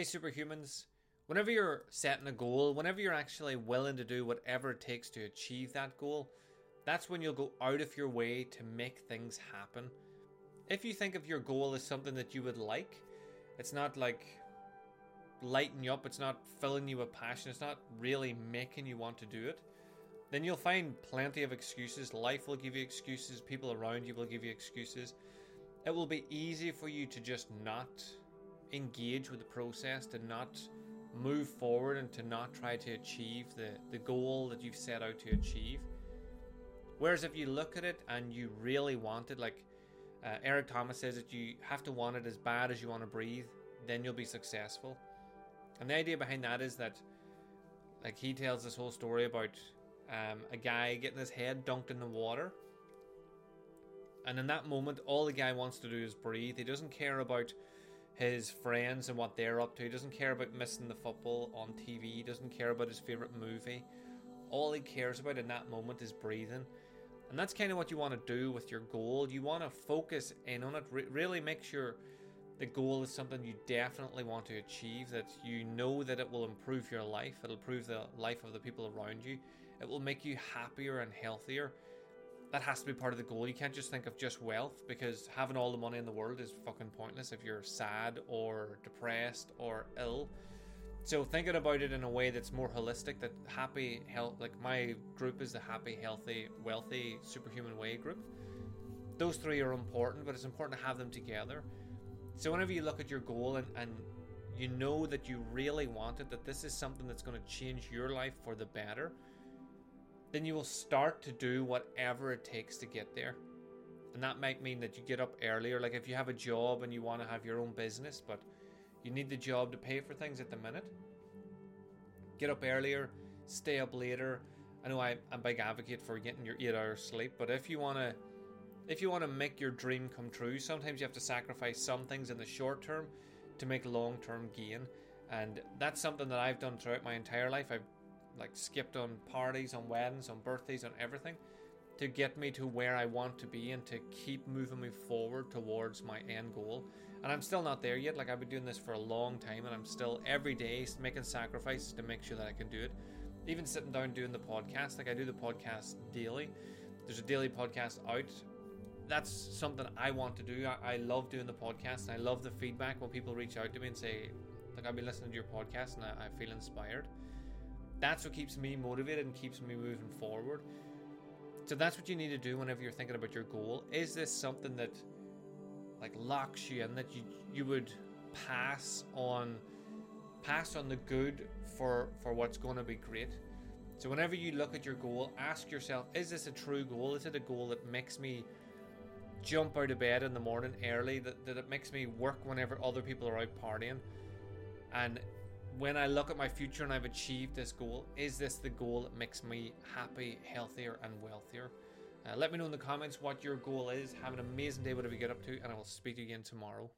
Hey, superhumans. Whenever you're setting a goal, whenever you're actually willing to do whatever it takes to achieve that goal, that's when you'll go out of your way to make things happen. If you think of your goal as something that you would like, it's not like lighting you up, it's not filling you with passion, it's not really making you want to do it, then you'll find plenty of excuses. Life will give you excuses, people around you will give you excuses. It will be easy for you to just not engage with the process, to not move forward, and to not try to achieve the, the goal that you've set out to achieve. Whereas if you look at it and you really want it, like uh, Eric Thomas says that you have to want it as bad as you want to breathe, then you'll be successful. And the idea behind that is that, like, he tells this whole story about um, a guy getting his head dunked in the water. And in that moment, all the guy wants to do is breathe. He doesn't care about his friends and what they're up to. He doesn't care about missing the football on TV. He doesn't care about his favorite movie. All he cares about in that moment is breathing. And that's kind of what you want to do with your goal. You want to focus in on it, re- really make sure the goal is something you definitely want to achieve, that you know that it will improve your life, it'll improve the life of the people around you, it will make you happier and healthier. That has to be part of the goal. You can't just think of just wealth because having all the money in the world is fucking pointless if you're sad or depressed or ill. So thinking about it in a way that's more holistic, that happy health, like my group is the happy, healthy, wealthy, superhuman way group. Those three are important, but it's important to have them together so whenever you look at your goal and, and you know that you really want it, that this is something that's going to change your life for the better, then you will start to do whatever it takes to get there. And that might mean that you get up earlier. Like if you have a job and you want to have your own business, but you need the job to pay for things at the minute, get up earlier, stay up later. I know I, I'm a big advocate for getting your eight hours sleep, but if you want to if you want to make your dream come true, sometimes you have to sacrifice some things in the short term to make long term gain. And that's something that I've done throughout my entire life. I've like skipped on parties, on weddings, on birthdays, on everything to get me to where I want to be and to keep moving me forward towards my end goal. And I'm still not there yet. Like I've been doing this for a long time and I'm still every day making sacrifices to make sure that I can do it. Even sitting down doing the podcast, like I do the podcast daily. There's a daily podcast out that's something I want to do. I, love doing the podcast. And I love the feedback when people reach out to me and say, like, I've been listening to your podcast and I feel inspired. That's what keeps me motivated and keeps me moving forward. So that's what you need to do whenever you're thinking about your goal. Is this something that like locks you in that you you would pass on pass on the good for for what's going to be great? So whenever you look at your goal, ask yourself, is this a true goal? Is it a goal that makes me jump out of bed in the morning early, that, that it makes me work whenever other people are out partying. And when I look at my future and I've achieved this goal, is this the goal that makes me happy, healthier, and wealthier? Uh, let me know in the comments what your goal is. Have an amazing day, whatever you get up to, and I will speak to you again tomorrow.